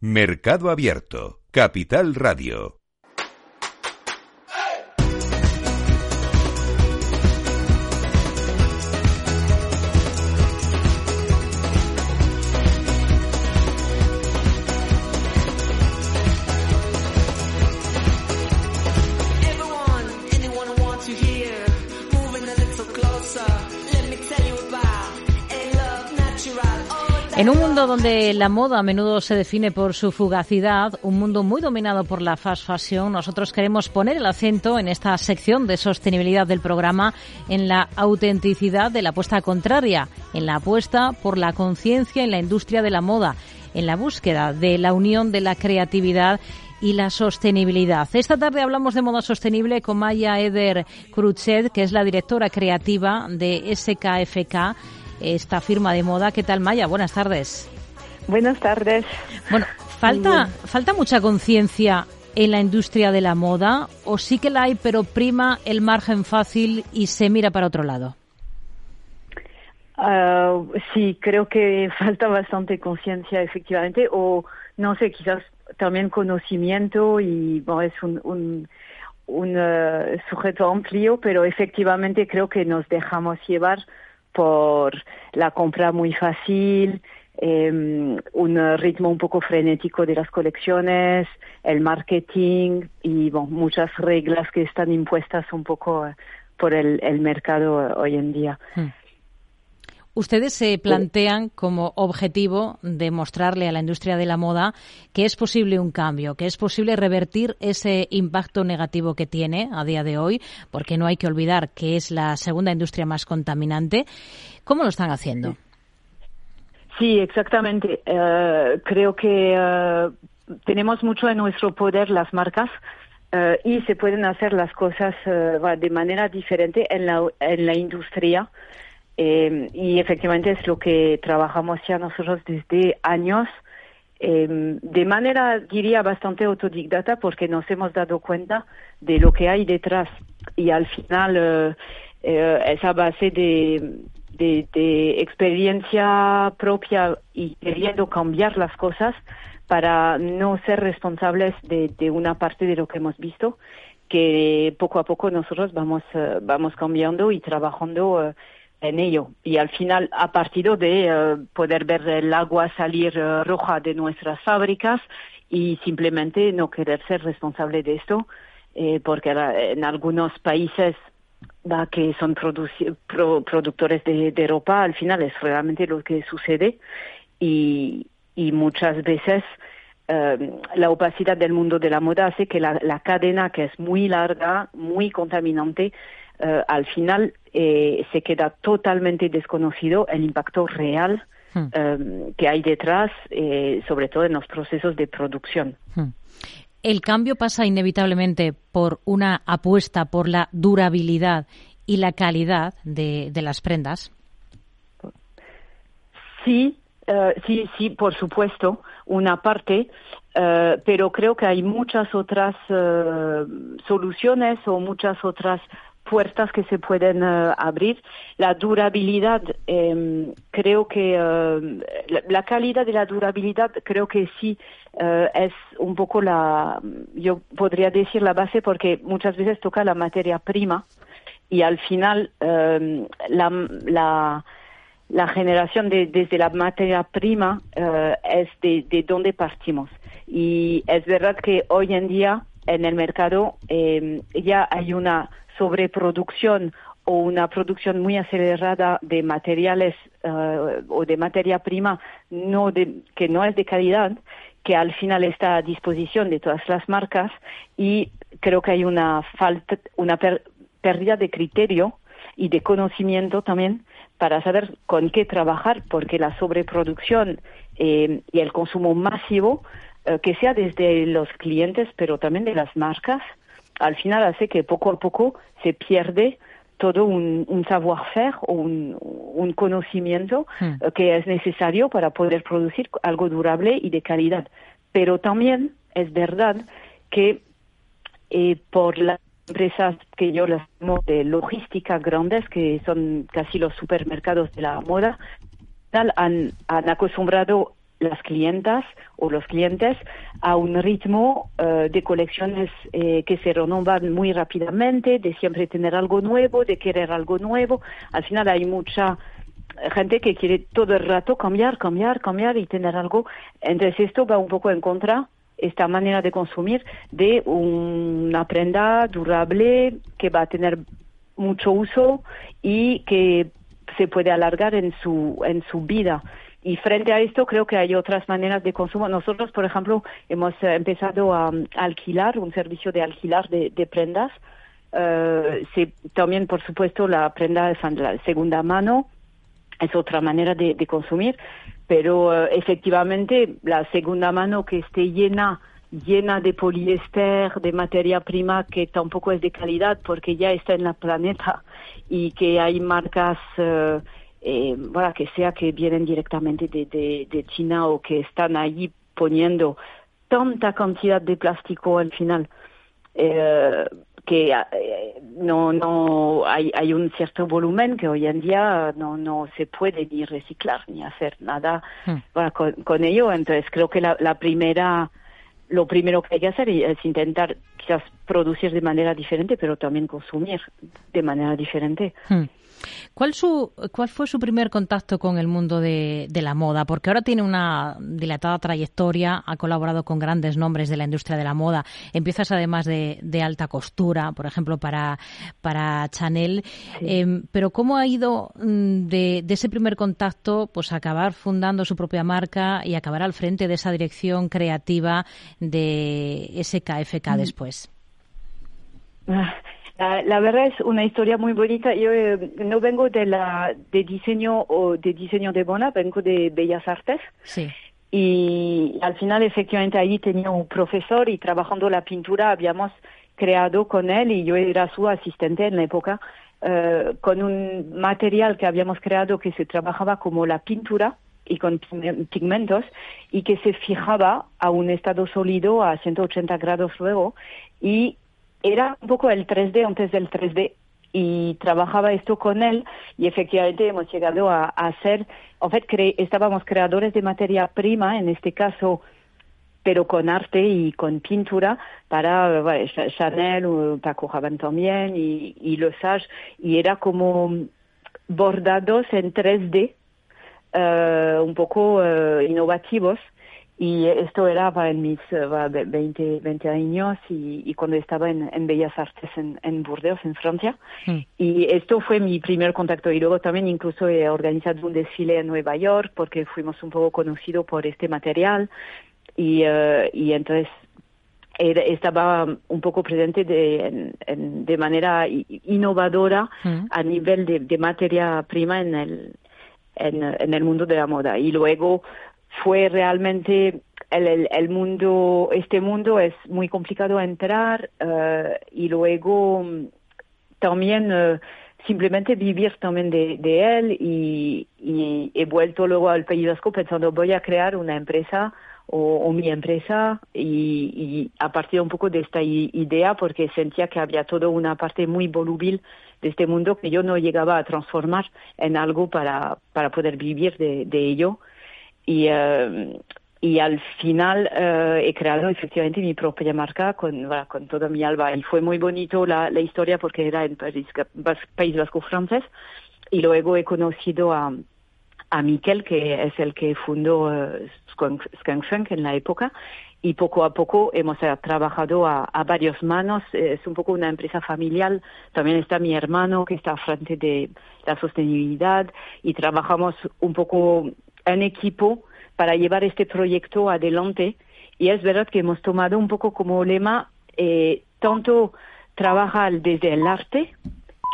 Mercado Abierto, Capital Radio. En un mundo donde la moda a menudo se define por su fugacidad, un mundo muy dominado por la fast fashion, nosotros queremos poner el acento en esta sección de sostenibilidad del programa en la autenticidad de la apuesta contraria, en la apuesta por la conciencia en la industria de la moda, en la búsqueda de la unión de la creatividad y la sostenibilidad. Esta tarde hablamos de moda sostenible con Maya Eder Cruchet, que es la directora creativa de SKFK esta firma de moda. ¿Qué tal, Maya? Buenas tardes. Buenas tardes. Bueno, falta, falta mucha conciencia en la industria de la moda o sí que la hay, pero prima el margen fácil y se mira para otro lado. Ah, sí, creo que falta bastante conciencia, efectivamente, o no sé, quizás también conocimiento y bueno, es un, un, un eh, sujeto amplio, pero efectivamente creo que nos dejamos llevar por la compra muy fácil, em, un ritmo un poco frenético de las colecciones, el marketing y muchas reglas que están impuestas un poco eh, por el, mercado hoy en día. Hmm. Ustedes se plantean como objetivo demostrarle a la industria de la moda que es posible un cambio, que es posible revertir ese impacto negativo que tiene a día de hoy, porque no hay que olvidar que es la segunda industria más contaminante. ¿Cómo lo están haciendo? Sí, exactamente. Eh, creo que eh, tenemos mucho en nuestro poder las marcas eh, y se pueden hacer las cosas de manera diferente en la, en la industria. Eh, y efectivamente es lo que trabajamos ya nosotros desde años, eh, de manera, diría, bastante autodidacta, porque nos hemos dado cuenta de lo que hay detrás. Y al final, eh, eh esa base de, de, experiencia propia y queriendo cambiar las cosas para no ser responsables de, de una parte de lo que hemos visto, que poco a poco nosotros vamos, uh, vamos cambiando y trabajando en ello. Y al final, a partir de eh, poder ver el agua salir eh, roja de nuestras fábricas y simplemente no querer ser responsable de esto, eh, porque en algunos países que son productores de, ropa, al final es realmente lo que sucede y, y muchas veces la opacidad del mundo de la moda hace que la cadena, que es muy larga, muy contaminante, eh, al final eh, se queda totalmente desconocido el impacto real hmm. eh, que hay detrás, sobre todo en los procesos de producción. Hmm. El cambio pasa inevitablemente por una apuesta por la durabilidad y la calidad de, las prendas. Sí, sí, sí, por supuesto, una parte, pero creo que hay muchas otras soluciones o muchas otras puertas que se pueden eh, abrir. La durabilidad, em, creo que eh, la, calidad de la durabilidad, creo que sí eh, es un poco la, yo podría decir la base porque muchas veces toca la materia prima y al final em, la, la, la, generación de, desde la materia prima es de, de donde partimos. Y es verdad que hoy en día en el mercado em, ya hay una sobreproducción o una producción muy acelerada de materiales eh, o de materia prima no de, que no es de calidad, que al final está a disposición de todas las marcas y creo que hay una falta, una pérdida de criterio y de conocimiento también para saber con qué trabajar, porque la sobreproducción eh, y el consumo masivo, eh, que sea desde los clientes, pero también de las marcas, al final hace que poco a poco se pierde todo un, savoir-faire o un, conocimiento hmm. eh, que es necesario para poder producir algo durable y de calidad. Pero también es verdad que eh, por las empresas que yo las llamo de logística grandes, que son casi los supermercados de la moda, han, han acostumbrado las clientas o los clientes a un ritmo eh, de colecciones eh, que se renovan muy rápidamente, de siempre tener algo nuevo, de querer algo nuevo. Al final hay mucha gente que quiere todo el rato cambiar, cambiar, cambiar y tener algo. Entonces esto va un poco en contra esta manera de consumir de una prenda durable que va a tener mucho uso y que se puede alargar en su en su vida. Y frente a esto creo que hay otras maneras de consumo. Nosotros, por ejemplo, hemos eh, empezado a, alquilar un servicio de alquilar de, prendas. Eh, también, por supuesto, la prenda de segunda mano es otra manera de, consumir, pero eh, efectivamente la segunda mano que esté llena llena de poliéster, de materia prima que tampoco es de calidad porque ya está en la planeta y que hay marcas eh, bueno, que sea que vienen directamente de, de, China o que están allí poniendo tanta cantidad de plástico al final eh, que eh, no no hay, hay un cierto volumen que hoy en día no no se puede ni reciclar ni hacer nada con, con, ello. Entonces creo que la, la primera lo primero que hay que hacer es intentar quizás producir de manera diferente pero también consumir de manera diferente. Hmm. ¿Cuál, su, ¿Cuál fue su primer contacto con el mundo de, la moda? Porque ahora tiene una dilatada trayectoria, ha colaborado con grandes nombres de la industria de la moda. Empiezas además de, alta costura, por ejemplo, para, para Chanel. Em, pero ¿cómo ha ido mm, de, ese primer contacto pues acabar fundando su propia marca y acabar al frente de esa dirección creativa de SKFK mm. después? Ah, la, verdad es una historia muy bonita. Yo eh, no vengo de la de diseño o de diseño de moda, vengo de Bellas Artes. Sí. Y al final, efectivamente, ahí tenía un profesor y trabajando la pintura habíamos creado con él y yo era su asistente en la época eh, con un material que habíamos creado que se trabajaba como la pintura y con pigmentos y que se fijaba a un estado sólido a 180 grados luego y era un poco el 3D antes del 3D y trabajaba esto con él y efectivamente hemos llegado a, hacer, en fait, estábamos creadores de materia prima, en este caso, pero con arte y con pintura para Chanel, Paco Rabanne también y, y Los Sage, y era como bordados en 3D, eh, un poco uh, innovativos y esto era en mis 20, 20 años y, cuando estaba en, Bellas Artes en, en Burdeos, en Francia. Hmm. Y esto fue mi primer contacto. Y luego también incluso he organizado un desfile en Nueva York porque fuimos un poco conocidos por este material. Y, uh, y entonces estaba un poco presente de, de manera innovadora hmm. a nivel de, de, materia prima en el, en, en el mundo de la moda. Y luego fue realmente el, el, mundo, este mundo es muy complicado entrar uh, y luego mm, también uh, simplemente vivir también de, de él y, y, he vuelto luego al País Vasco pensando voy a crear una empresa o, o mi empresa y, y, a partir un poco de esta idea porque sentía que había toda una parte muy volubil de este mundo que yo no llegaba a transformar en algo para, para poder vivir de, de ello y, uh, y al final uh, he creado efectivamente mi propia marca con, con toda mi alma. Y fue muy bonito la, la historia porque era en País, País Vasco francés. Y luego he conocido a, a Miquel, que es el que fundó uh, Skunk Funk en la época. Y poco a poco hemos trabajado a, a varias manos. Es un poco una empresa familiar. También está mi hermano que está frente de la sostenibilidad y trabajamos un poco en equipo para llevar este proyecto adelante. Y es verdad que hemos tomado un poco como lema eh, tanto trabajar desde el arte,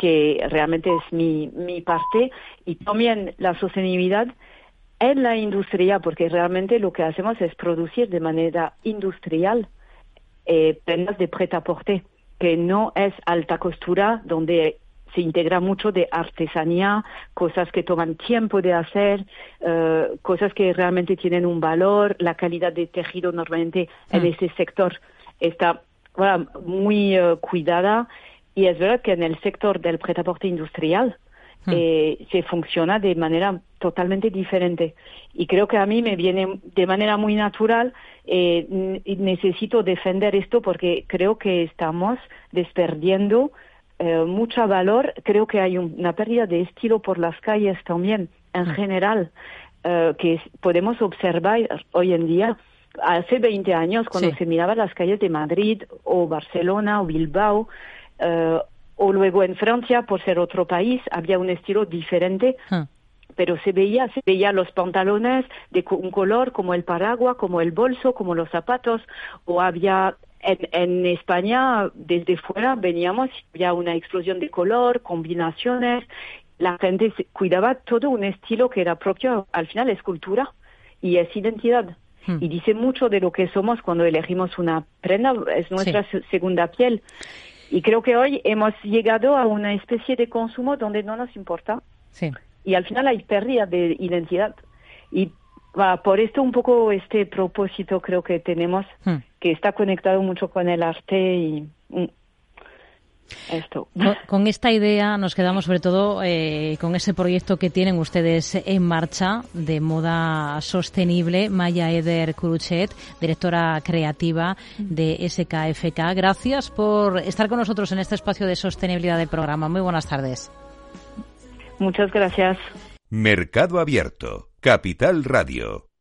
que realmente es mi, mi parte, y también la sostenibilidad en la industria, porque realmente lo que hacemos es producir de manera industrial eh, prendas de prêt-à-porter, que no es alta costura, donde se integra mucho de artesanía, cosas que toman tiempo de hacer, uh, cosas que realmente tienen un valor, la calidad de tejido normalmente en mm. ese sector está muy uh, cuidada y es verdad que en el sector del pretaporte industrial hmm. eh, se funciona de manera totalmente diferente. Y creo que a mí me viene de manera muy natural, eh, necesito defender esto porque creo que estamos desperdiendo eh, mucho valor. Creo que hay una pérdida de estilo por las calles también, en hmm. general, eh, que podemos observar hoy en día hace 20 años, cuando se miraba las calles de Madrid o Barcelona o Bilbao, eh, o luego en Francia, por ser otro país, había un estilo diferente. Ah. Pero se veía, se veía los pantalones de un color como el paraguas, como el bolso, como los zapatos, o había en, en, España, desde fuera veníamos, había una explosión de color, combinaciones, la gente cuidaba todo un estilo que era propio, al final es cultura y es identidad. Hmm. Y dice mucho de lo que somos cuando elegimos una prenda, es nuestra segunda piel. Y creo que hoy hemos llegado a una especie de consumo donde no nos importa. Sí. Y al final hay pérdida de identidad. Y por esto un poco este propósito creo que tenemos, hmm. que está conectado mucho con el arte y mm, esto. Con, esta idea nos quedamos sobre todo eh, con ese proyecto que tienen ustedes en marcha de moda sostenible. Maya Eder Kuruchet, directora creativa de SKFK. Gracias por estar con nosotros en este espacio de sostenibilidad del programa. Muy buenas tardes. Muchas gracias. Mercado Abierto, Capital Radio.